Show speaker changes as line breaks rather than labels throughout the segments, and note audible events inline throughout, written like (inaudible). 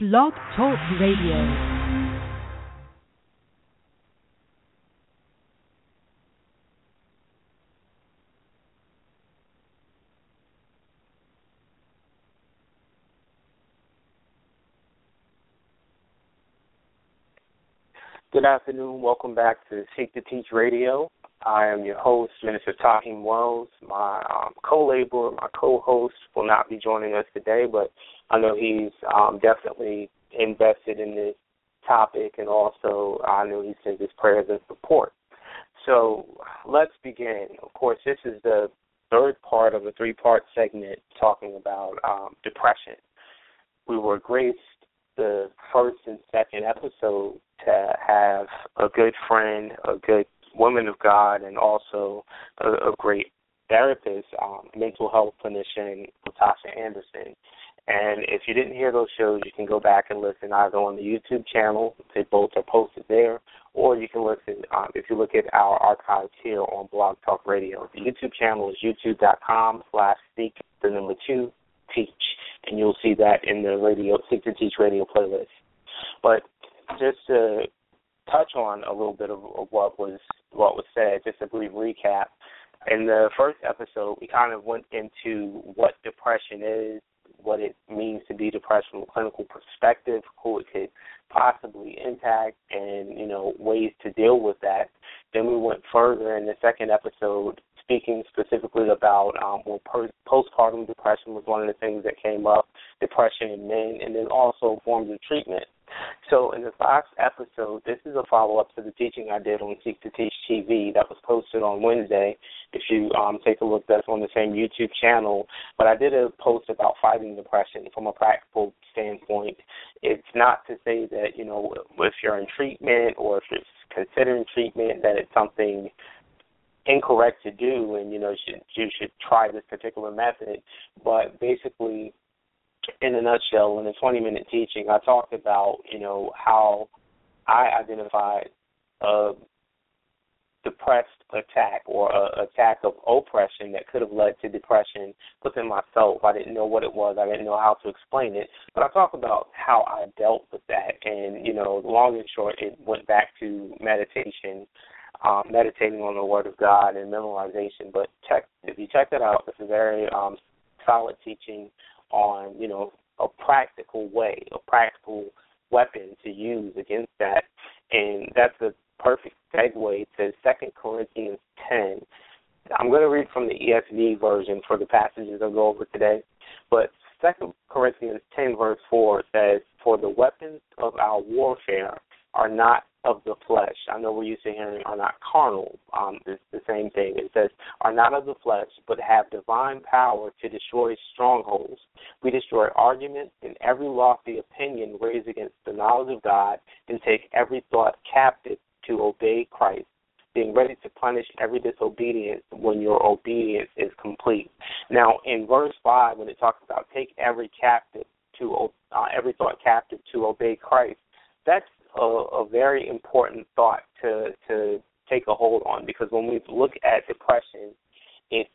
Blog Talk Radio.
Good afternoon. Welcome back to Seek to Teach Radio. I am your host, Minister Taheem Wells. My um, co-laborer, my co-host, will not be joining us today, but I know he's um, definitely invested in this topic, and also I know he sends his prayers and support. So let's begin. Of course, this is the third part of a three-part segment talking about um, depression. We were graced the first and second episode to have a good friend, a good woman of God, and also a, a great therapist, um, mental health clinician, Latasha Anderson. And if you didn't hear those shows, you can go back and listen either on the YouTube channel, they both are posted there, or you can listen um, if you look at our archives here on Blog Talk Radio. The YouTube channel is youtube.com slash seek the number two teach, and you'll see that in the radio Seek to Teach radio playlist. But just to touch on a little bit of, of what was what was said, just a brief recap. In the first episode, we kind of went into what depression is, what it means to be depressed from a clinical perspective, who it could possibly impact, and you know ways to deal with that. Then we went further in the second episode, speaking specifically about um, well, postpartum depression was one of the things that came up, depression in men, and then also forms of treatment. So in the last episode, this is a follow up to the teaching I did on Seek to Teach TV that was posted on Wednesday. If you um, take a look, that's on the same YouTube channel. But I did a post about fighting depression from a practical standpoint. It's not to say that you know if you're in treatment or if you're considering treatment that it's something incorrect to do, and you know should you should try this particular method. But basically, in a nutshell, in a 20 minute teaching, I talked about, you know, how I identified a depressed attack or a attack of oppression that could have led to depression within myself. I didn't know what it was. I didn't know how to explain it. But I talked about how I dealt with that. And, you know, long and short, it went back to meditation, um, meditating on the Word of God and memorization. But check if you check that out, it's a very um, solid teaching on, you know, a practical way, a practical weapon to use against that. And that's a perfect segue to Second Corinthians 10. I'm going to read from the ESV version for the passages I'll go over today. But Second Corinthians 10, verse 4 says, For the weapons of our warfare are not of the flesh. I know we're used to hearing are not carnal. Um, it's the same thing. It says are not of the flesh, but have divine power to destroy strongholds. We destroy arguments and every lofty opinion raised against the knowledge of God, and take every thought captive to obey Christ. Being ready to punish every disobedience when your obedience is complete. Now, in verse five, when it talks about take every captive to uh, every thought captive to obey Christ, that's a, a very important thought to to take a hold on because when we look at depression, it's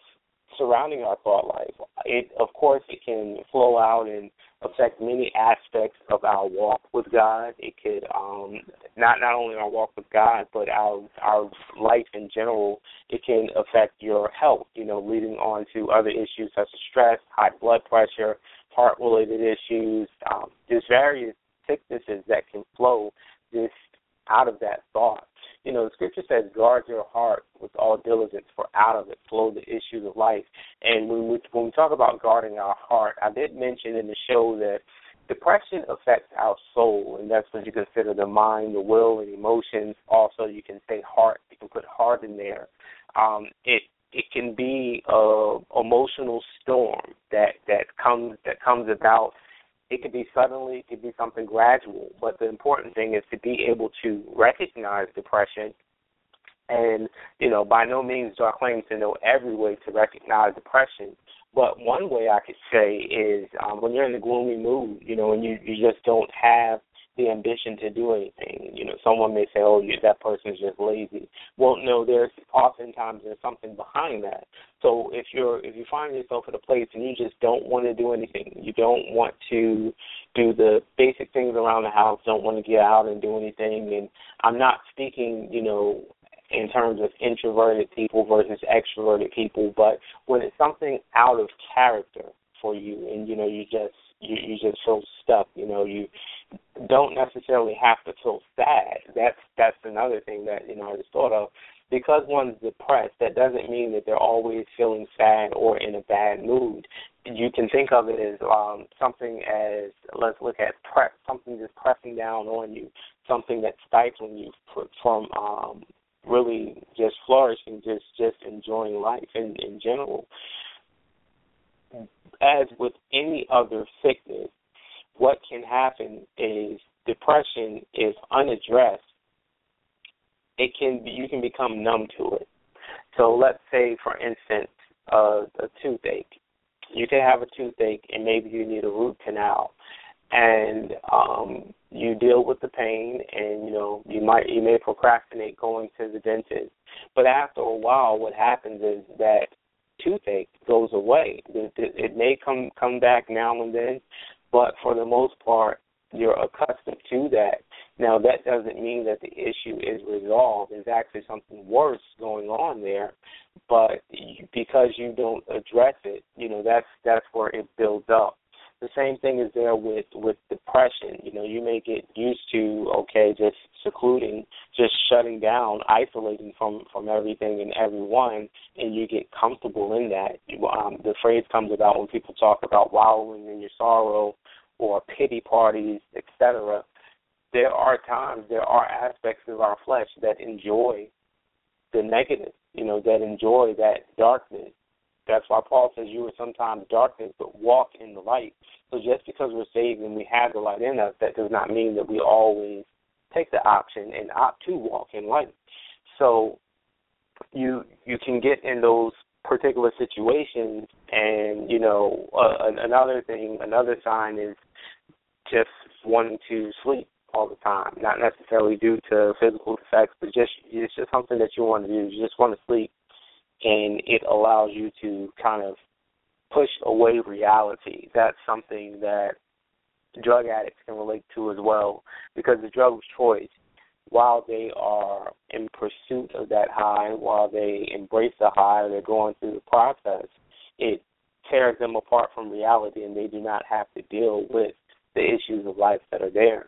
surrounding our thought life. It of course it can flow out and affect many aspects of our walk with God. It could um not not only our walk with God but our our life in general. It can affect your health, you know, leading on to other issues such as stress, high blood pressure, heart related issues, um, there's various sicknesses that can flow just out of that thought. You know, the scripture says, guard your heart with all diligence, for out of it flow the issues of life. And when we, when we talk about guarding our heart, I did mention in the show that depression affects our soul, and that's when you consider the mind, the will, and emotions. Also, you can say heart. You can put heart in there. Um, it it can be a emotional storm that that comes that comes about it could be suddenly, it could be something gradual. But the important thing is to be able to recognize depression and, you know, by no means do I claim to know every way to recognize depression. But one way I could say is um, when you're in a gloomy mood, you know, and you, you just don't have the ambition to do anything. You know, someone may say, "Oh, you, that person is just lazy." Well, no, there's oftentimes there's something behind that. So if you're if you find yourself at a place and you just don't want to do anything, you don't want to do the basic things around the house, don't want to get out and do anything, and I'm not speaking, you know, in terms of introverted people versus extroverted people, but when it's something out of character for you, and you know, you just you you just feel stuck. You know, you don't necessarily have to feel sad. That's that's another thing that you know I just thought of. Because one's depressed, that doesn't mean that they're always feeling sad or in a bad mood. You can think of it as um, something as let's look at press, something just pressing down on you, something that's stifling you from um, really just flourishing, just just enjoying life in in general as with any other sickness, what can happen is depression is unaddressed. It can be, you can become numb to it. So let's say, for instance, uh, a toothache. You can have a toothache, and maybe you need a root canal, and um, you deal with the pain, and you know you might you may procrastinate going to the dentist. But after a while, what happens is that toothache goes away. It, it, it may come come back now and then, but for the most part, you're accustomed to that. Now that doesn't mean that the issue is resolved. There's actually something worse going on there, but because you don't address it, you know that's that's where it builds up the same thing is there with with depression. You know, you may get used to okay, just secluding, just shutting down, isolating from from everything and everyone, and you get comfortable in that. Um, the phrase comes about when people talk about wallowing in your sorrow or pity parties, etc. There are times, there are aspects of our flesh that enjoy the negative, you know, that enjoy that darkness that's why Paul says you were sometimes darkness, but walk in the light. So just because we're saved and we have the light in us, that does not mean that we always take the option and opt to walk in light. So you you can get in those particular situations, and you know uh, another thing, another sign is just wanting to sleep all the time, not necessarily due to physical effects, but just it's just something that you want to do. You just want to sleep and it allows you to kind of push away reality. That's something that drug addicts can relate to as well because the drug of choice, while they are in pursuit of that high, while they embrace the high, they're going through the process, it tears them apart from reality and they do not have to deal with the issues of life that are there.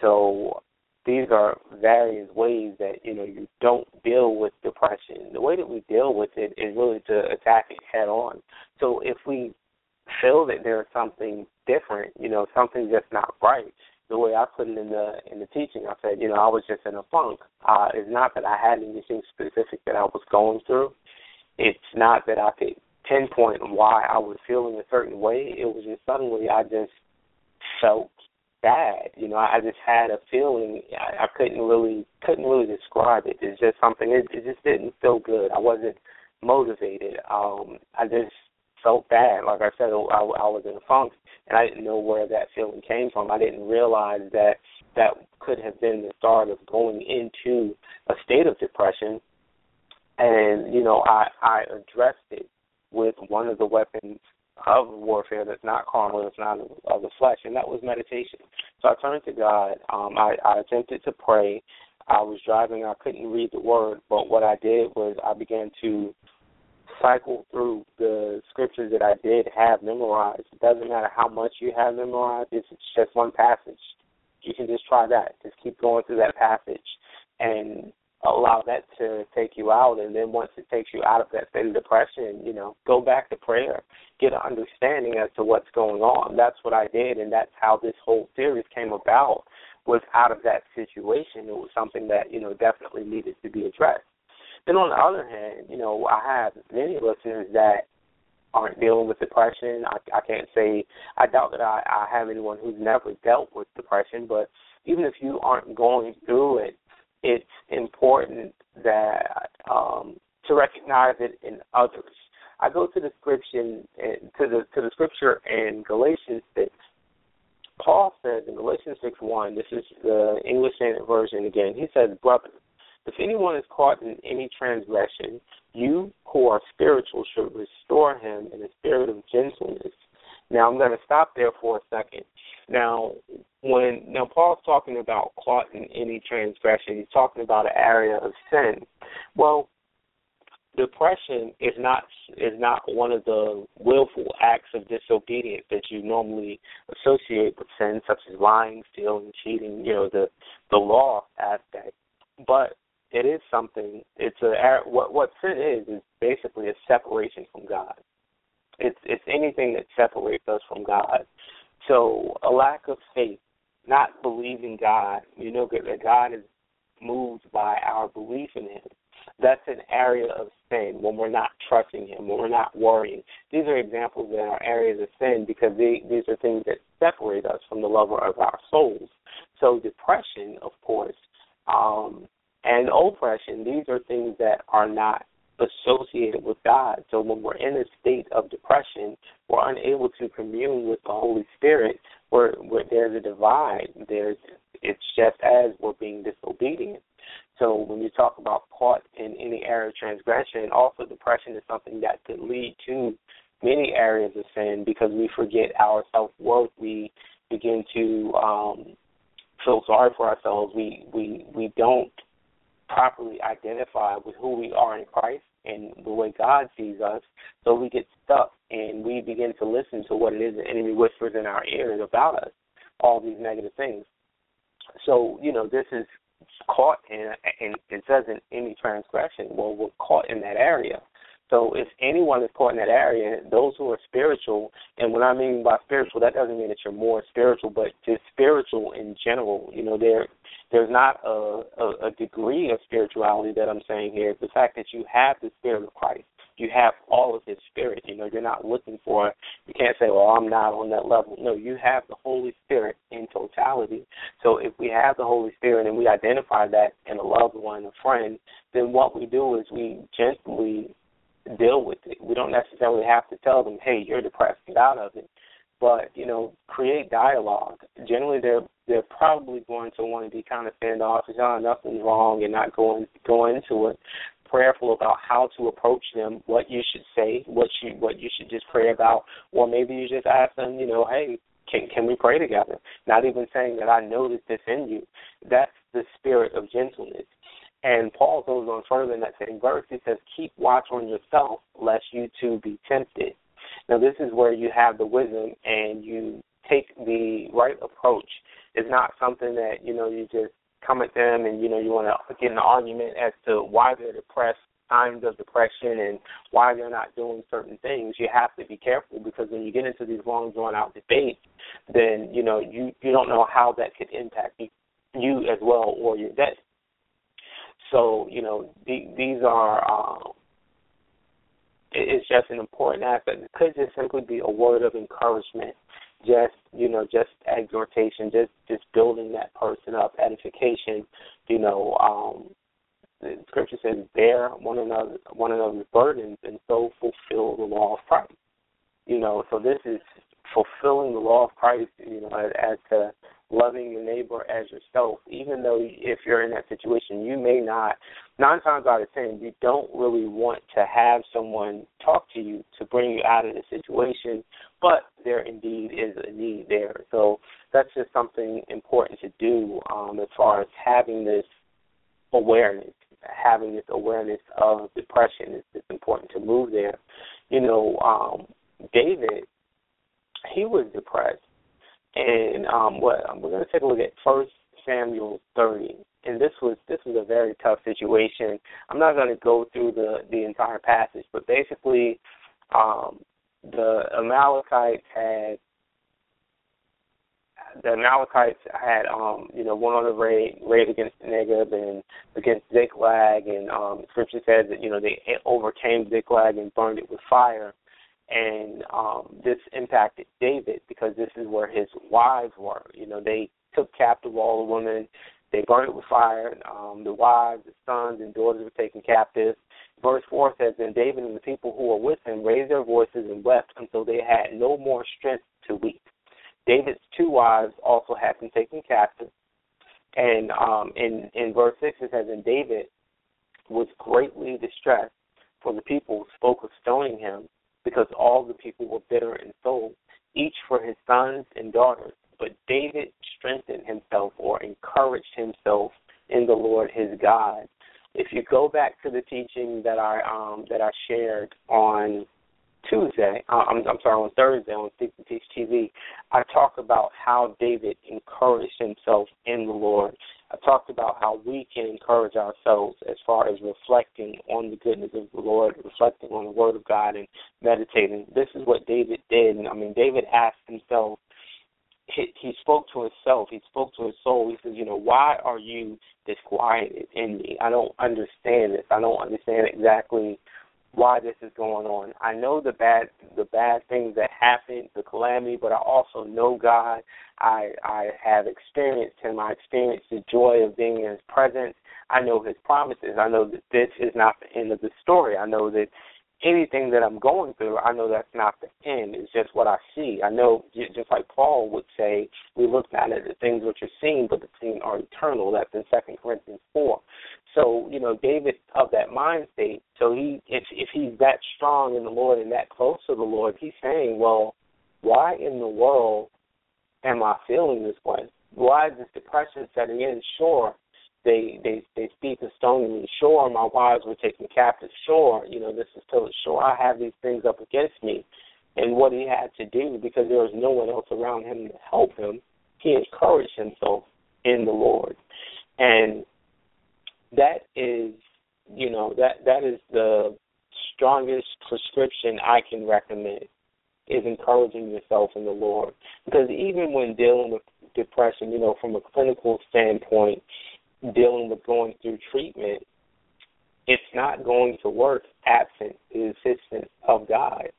So these are various ways that you know you don't deal with depression. The way that we deal with it is really to attack it head on. So if we feel that there's something different, you know, something that's not right, the way I put it in the in the teaching, I said, you know, I was just in a funk. Uh, it's not that I had anything specific that I was going through. It's not that I could pinpoint why I was feeling a certain way. It was just suddenly I just felt bad. You know, I just had a feeling I, I couldn't really couldn't really describe it. It's just something. It, it just didn't feel good. I wasn't motivated. Um, I just felt bad. Like I said, I, I was in a funk, and I didn't know where that feeling came from. I didn't realize that that could have been the start of going into a state of depression. And you know, I I addressed it with one of the weapons of warfare that's not carnal, that's not of the flesh, and that was meditation. So I turned to God. Um, I, I attempted to pray. I was driving. I couldn't read the word, but what I did was I began to cycle through the scriptures that I did have memorized. It doesn't matter how much you have memorized. It's just one passage. You can just try that. Just keep going through that passage, and allow that to take you out and then once it takes you out of that state of depression, you know, go back to prayer, get an understanding as to what's going on. That's what I did and that's how this whole series came about was out of that situation. It was something that, you know, definitely needed to be addressed. Then on the other hand, you know, I have many listeners that aren't dealing with depression. I, I can't say I doubt that I, I have anyone who's never dealt with depression, but even if you aren't going through it, it's important that um, to recognize it in others. I go to the description to the to the scripture in Galatians six, Paul says in Galatians 6 1, this is the English Standard Version again, he says, Brothers, if anyone is caught in any transgression, you who are spiritual should restore him in a spirit of gentleness. Now I'm going to stop there for a second. Now, when now Paul's talking about caught in any transgression, he's talking about an area of sin. Well, depression is not is not one of the willful acts of disobedience that you normally associate with sin, such as lying, stealing, cheating. You know the the law aspect, but it is something. It's a what what sin is is basically a separation from God. It's it's anything that separates us from God. So a lack of faith, not believing God. You know that God is moved by our belief in Him. That's an area of sin when we're not trusting Him, when we're not worrying. These are examples that are areas of sin because they, these are things that separate us from the lover of our souls. So depression, of course, um, and oppression, these are things that are not associated with God. So when we're in a state of depression, we're unable to commune with the Holy Spirit. Where, where there's a divide, there's it's just as we're being disobedient. So when you talk about caught in any area of transgression, also depression is something that could lead to many areas of sin because we forget our self worth. We begin to um, feel sorry for ourselves. We we we don't properly identify with who we are in Christ and the way God sees us. So we get stuck and we begin to listen to what it is the enemy whispers in our ears about us, all these negative things. So, you know, this is caught in, and it says in any transgression. Well, we're caught in that area. So if anyone is caught in that area, those who are spiritual, and what I mean by spiritual, that doesn't mean that you're more spiritual, but just spiritual in general. You know, there there's not a, a, a degree of spirituality that I'm saying here. It's the fact that you have the spirit of Christ. You have all of his spirit. You know, you're not looking for you can't say, Well, I'm not on that level. No, you have the Holy Spirit in totality. So if we have the Holy Spirit and we identify that in a loved one, a friend, then what we do is we gently deal with it. We don't necessarily have to tell them, "Hey, you're depressed, get out of it." But you know, create dialogue. Generally, they're they're probably going to want to be kind of standoffish. Oh, nothing's wrong, and not going go into it. Prayerful about how to approach them, what you should say, what you what you should just pray about, or maybe you just ask them, you know, hey, can can we pray together? Not even saying that I noticed this in you. That's the spirit of gentleness. And Paul goes on further in that same verse. He says, Keep watch on yourself, lest you too be tempted. Now, this is where you have the wisdom and you take the right approach. It's not something that, you know, you just come at them and, you know, you want to get an argument as to why they're depressed, signs of depression, and why they're not doing certain things. You have to be careful because when you get into these long, drawn out debates, then, you know, you, you don't know how that could impact you, you as well or your day. So you know the, these are um, it's just an important aspect. It could just simply be a word of encouragement, just you know, just exhortation, just just building that person up, edification. You know, um, the scripture says, "Bear one another one another's burdens, and so fulfill the law of Christ." You know, so this is fulfilling the law of Christ. You know, as, as to loving your neighbor as yourself, even though if you're in that situation, you may not, nine times out of ten, you don't really want to have someone talk to you to bring you out of the situation, but there indeed is a need there. So that's just something important to do um, as far as having this awareness. Having this awareness of depression is it's important to move there. You know, um, David, he was depressed and um, what we're going to take a look at First Samuel 30, and this was this was a very tough situation. I'm not going to go through the the entire passage, but basically, um, the Amalekites had the Amalekites had um you know went on a raid raid against Negeb and against Ziklag. And um scripture says that you know they overcame Ziklag and burned it with fire and um, this impacted David because this is where his wives were. You know, they took captive all the women, they burned it with fire. Um, the wives, the sons, and daughters were taken captive. Verse four says, "And David and the people who were with him raised their voices and wept until they had no more strength to weep." David's two wives also had been taken captive. And um, in in verse six it says, "And David was greatly distressed, for the people spoke of stoning him, because all the people were bitter in soul, each for his sons and daughters. But David strengthened himself or encouraged himself in the Lord his God." If you go back to the teaching that I um, that I shared on Tuesday, uh, I'm, I'm sorry, on Thursday on Seek to Teach TV, I talked about how David encouraged himself in the Lord. I talked about how we can encourage ourselves as far as reflecting on the goodness of the Lord, reflecting on the Word of God, and meditating. This is what David did. And I mean, David asked himself, he, he spoke to himself, he spoke to his soul. He says, You know, why are you disquieted in me? I don't understand this. I don't understand exactly why this is going on. I know the bad the bad things that happened, the calamity, but I also know God. I I have experienced him. I experienced the joy of being in his presence. I know his promises. I know that this is not the end of the story. I know that anything that I'm going through, I know that's not the end. It's just what I see. I know, just like Paul would say, we look at the things which are seen, but the things are eternal. That's in Second Corinthians four. So you know, David of that mind state. So he, if if he's that strong in the Lord and that close to the Lord, he's saying, well, why in the world am I feeling this way? Why is this depression setting in? Sure, they they they speak of stoning me. Sure, my wives were taken captive. Sure, you know this is totally sure. I have these things up against me, and what he had to do because there was no one else around him to help him, he encouraged himself in the Lord, and that is you know that that is the strongest prescription I can recommend is encouraging yourself in the Lord because even when dealing with depression, you know, from a clinical standpoint, dealing with going through treatment, it's not going to work absent the assistance of God.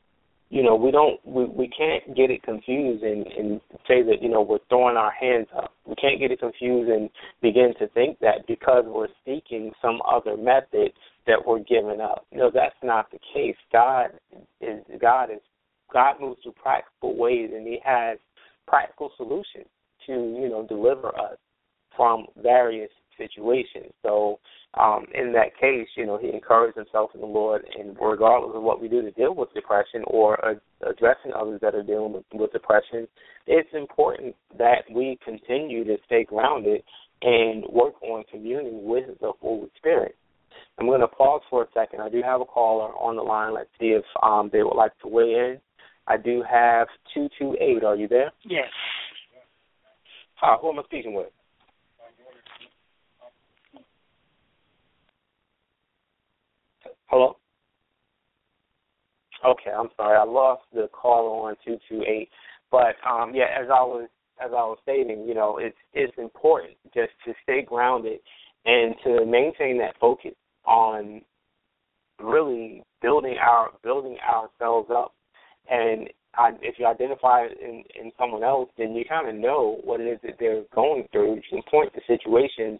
You know, we don't we, we can't get it confused and, and say that, you know, we're throwing our hands up. We can't get it confused and begin to think that because we're seeking some other method that we're giving up. No, that's not the case. God is God is God moves through practical ways and he has practical solutions to, you know, deliver us from various situation. So um, in that case, you know, he encouraged himself in the Lord, and regardless of what we do to deal with depression or uh, addressing others that are dealing with, with depression, it's important that we continue to stay grounded and work on communing with the Holy Spirit. I'm going to pause for a second. I do have a caller on the line. Let's see if um, they would like to weigh in. I do have 228. Are you there?
Yes.
Hi, who am I speaking with? Hello? Okay, I'm sorry. I lost the call on 228. But um yeah, as I was as I was stating, you know, it's it's important just to stay grounded and to maintain that focus on really building our building ourselves up. And I, if you identify in in someone else, then you kind of know what it is that they're going through. You can point to situations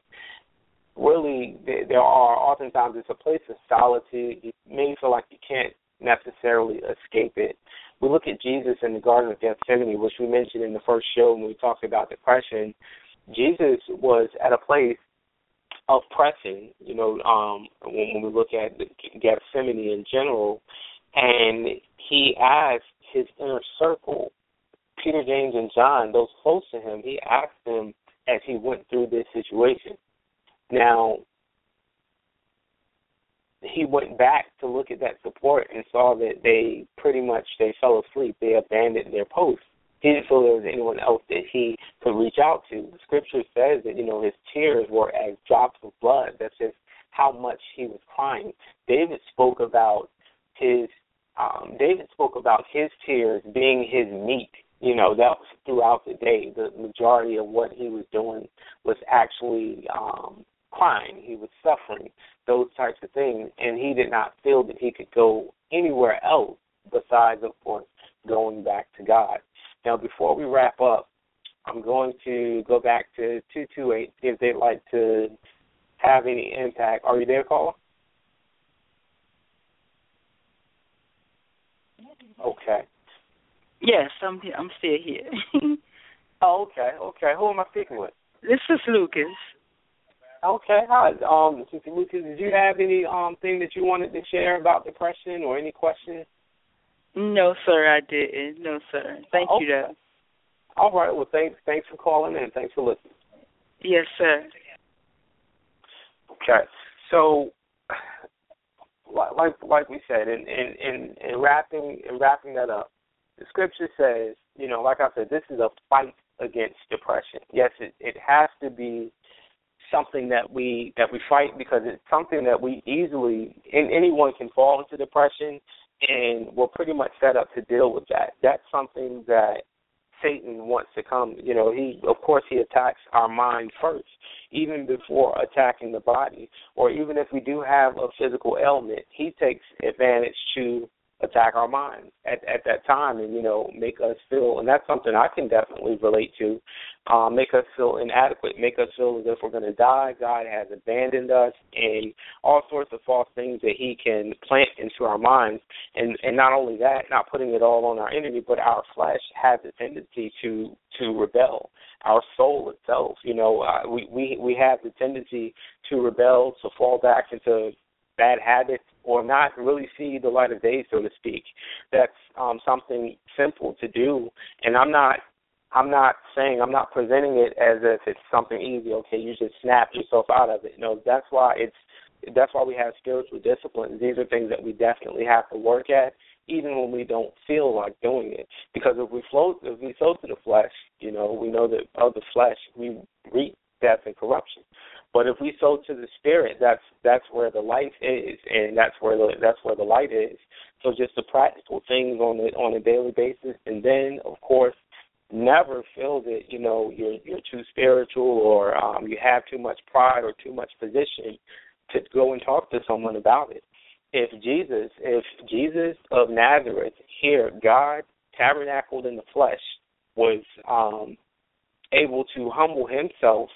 really there are oftentimes it's a place of solitude. You may feel like you can't necessarily escape it. We look at Jesus in the Garden of Gethsemane, which we mentioned in the first show when we talked about depression. Jesus was at a place of pressing, you know, um, when, when we look at Gethsemane in general, and he asked his inner circle, Peter, James, and John, those close to him, he asked them as he went through this situation, now, he went back to look at that support and saw that they pretty much they fell asleep. They abandoned their post. He didn't feel there was anyone else that he could reach out to. The scripture says that you know his tears were as drops of blood. That's just how much he was crying. David spoke about his um, David spoke about his tears being his meat. You know that was throughout the day. The majority of what he was doing was actually um, crying, he was suffering, those types of things, and he did not feel that he could go anywhere else besides, of course, going back to God. Now, before we wrap up, I'm going to go back to 228, see if they'd like to have any impact. Are you there, caller? Okay.
Yes, I'm here. I'm still here. (laughs)
Oh, okay, okay. Who am I speaking with?
This is Lucas.
Okay, hi. Um, Sister Lucas, did you have any um thing that you wanted to share about depression or any questions?
No, sir, I didn't. No, sir. Thank
okay.
you, though.
All right. Well, thanks. Thanks for calling in. Thanks for listening.
Yes, sir.
Okay. So, like like we said, in in in, in wrapping in wrapping that up, the scripture says, you know, like I said, this is a fight against depression. Yes, it it has to be something that we that we fight because it's something that we easily and anyone can fall into depression and we're pretty much set up to deal with that. That's something that Satan wants to come. You know, he of course he attacks our mind first, even before attacking the body. Or even if we do have a physical ailment, he takes advantage to attack our minds at at that time and you know make us feel and that's something I can definitely relate to um, make us feel inadequate, make us feel as if we're going to die. God has abandoned us, and all sorts of false things that He can plant into our minds. And and not only that, not putting it all on our enemy, but our flesh has a tendency to to rebel. Our soul itself, you know, uh, we we we have the tendency to rebel, to fall back into bad habits or not really see the light of day, so to speak. That's um, something simple to do, and I'm not I'm not saying I'm not presenting it as if it's something easy. Okay, you just snap yourself out of it. No, that's why it's that's why we have spiritual disciplines. These are things that we definitely have to work at, even when we don't feel like doing it. Because if we flow if we sow to the flesh, you know, we know that of the flesh we reap death and corruption. But if we sow to the spirit, that's that's where the life is, and that's where the that's where the light is. So just the practical things on the on a daily basis, and then of course never feel that you know you're you're too spiritual or um, you have too much pride or too much position to go and talk to someone about it. If Jesus, if Jesus of Nazareth here, God tabernacled in the flesh, was um, able to humble himself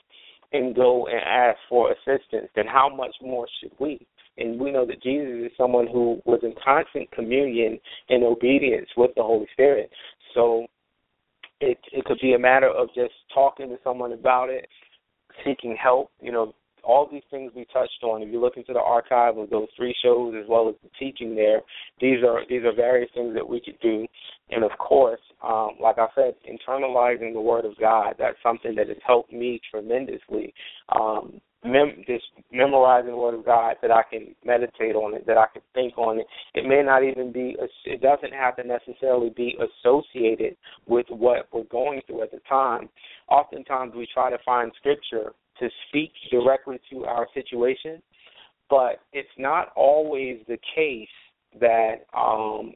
and go and ask for assistance, then how much more should we? And we know that Jesus is someone who was in constant communion and obedience with the Holy Spirit. So it it could be a matter of just talking to someone about it, seeking help. You know, all these things we touched on. If you look into the archive of those three shows as well as the teaching there, these are these are various things that we could do. And of course, um, like I said, internalizing the Word of God. That's something that has helped me tremendously. Um, mem- just memorizing the Word of God, that I can meditate on it, that I can think on it. It may not even be. It doesn't have to necessarily be associated with what we're going through at the time. Oftentimes, we try to find scripture to speak directly to our situation, but it's not always the case that um,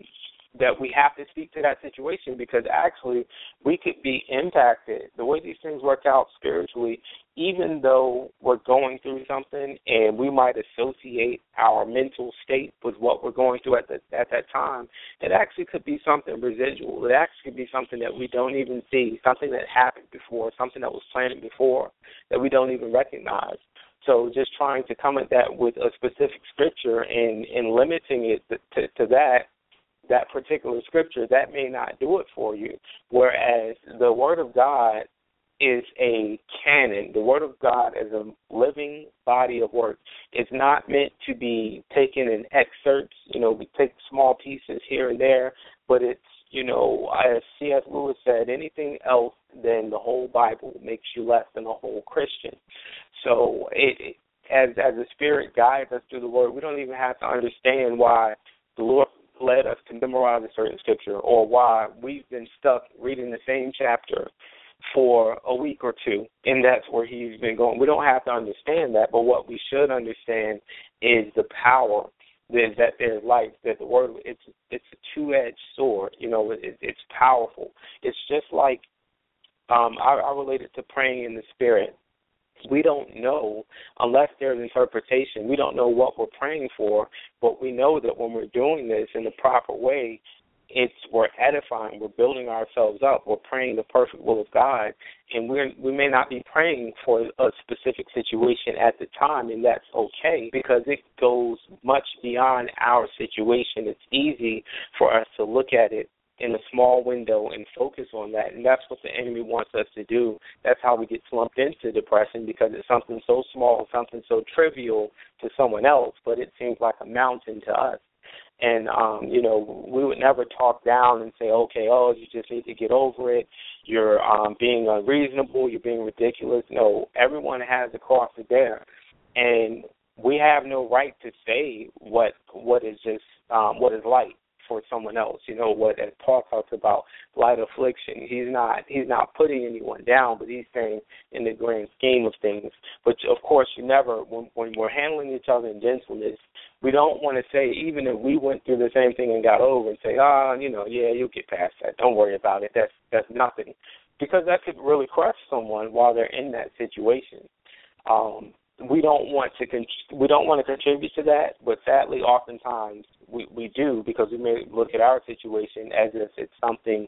that we have to speak to that situation because actually we could be impacted. The way these things work out spiritually even though we're going through something and we might associate our mental state with what we're going through at the at that time it actually could be something residual it actually could be something that we don't even see something that happened before something that was planned before that we don't even recognize so just trying to come at that with a specific scripture and and limiting it to, to that that particular scripture, that may not do it for you. Whereas the Word of God is a canon. The Word of God is a living body of work. It's not meant to be taken in excerpts. You know, we take small pieces here and there, but it's you know, as C.S. Lewis said, anything else than the whole Bible makes you less than a whole Christian. So it, as as the Spirit guides us through the Word, we don't even have to understand why the Lord led us to memorize a certain scripture or why we've been stuck reading the same chapter for a week or two and that's where he's been going. We don't have to understand that, but what we should understand is the power that, that there's life, that the word it's it's a two edged sword, you know, it, it's powerful. It's just like um I, I relate it to praying in the spirit we don't know unless there's interpretation. We don't know what we're praying for, but we know that when we're doing this in the proper way, it's we're edifying, we're building ourselves up, we're praying the perfect will of God, and we we may not be praying for a specific situation at the time, and that's okay because it goes much beyond our situation. It's easy for us to look at it in a small window and focus on that. And that's what the enemy wants us to do. That's how we get slumped into depression because it's something so small, something so trivial to someone else, but it seems like a mountain to us. And um, you know, we would never talk down and say, okay, oh, you just need to get over it. You're um, being unreasonable. You're being ridiculous. No, everyone has a cross to bear, and we have no right to say what what is just um, what is light for someone else. You know what as Paul talks about light affliction. He's not he's not putting anyone down, but he's saying in the grand scheme of things. But of course, you never when when we're handling each other in gentleness, we don't want to say even if we went through the same thing and got over and say, ah, oh, you know, yeah, you'll get past that. Don't worry about it. That's that's nothing, because that could really crush someone while they're in that situation. Um, we don't want to con- we don't want to contribute to that, but sadly, oftentimes we we do because we may look at our situation as if it's something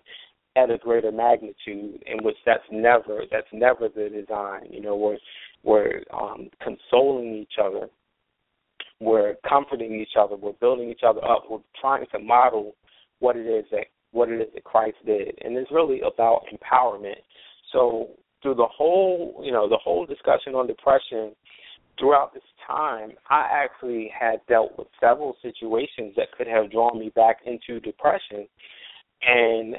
at a greater magnitude, in which that's never that's never the design. You know, we're we're um, consoling each other, we're comforting each other, we're building each other up, we're trying to model what it is that what it is that Christ did, and it's really about empowerment. So through the whole you know the whole discussion on depression throughout this time, I actually had dealt with several situations that could have drawn me back into depression. And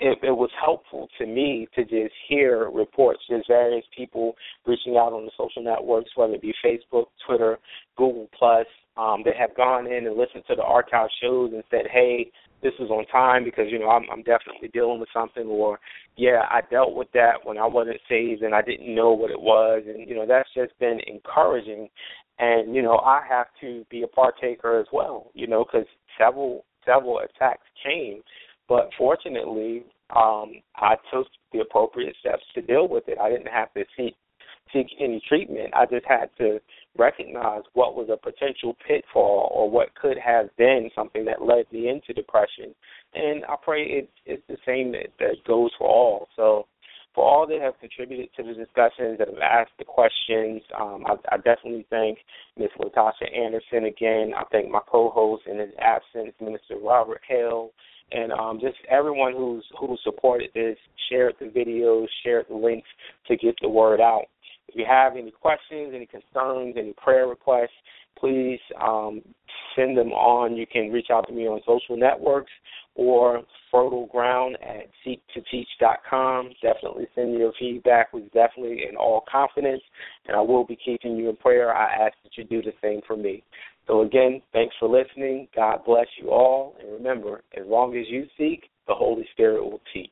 it, it was helpful to me to just hear reports. There's various people reaching out on the social networks, whether it be Facebook, Twitter, Google Plus, um, that have gone in and listened to the archive shows and said, "Hey, this was on time because you know I'm, I'm definitely dealing with something," or "Yeah, I dealt with that when I wasn't saved and I didn't know what it was," and you know that's just been encouraging. And you know I have to be a partaker as well, you know, because several several attacks came, but fortunately um, I took the appropriate steps to deal with it. I didn't have to seek seek any treatment. I just had to recognize what was a potential pitfall or what could have been something that led me into depression. And I pray it, it's the same that, that goes for all. So for all that have contributed to the discussions, that have asked the questions, um, I, I definitely thank Ms. Latasha Anderson again. I thank my co-host in his absence, Minister Robert Hale, and um, just everyone who's who supported this, shared the videos, shared the links to get the word out. If you have any questions, any concerns, any prayer requests, please um, send them on. You can reach out to me on social networks or fertile ground at seek2teach.com. Definitely send your feedback with definitely in all confidence, and I will be keeping you in prayer. I ask that you do the same for me. So again, thanks for listening. God bless you all, and remember, as long as you seek, the Holy Spirit will teach.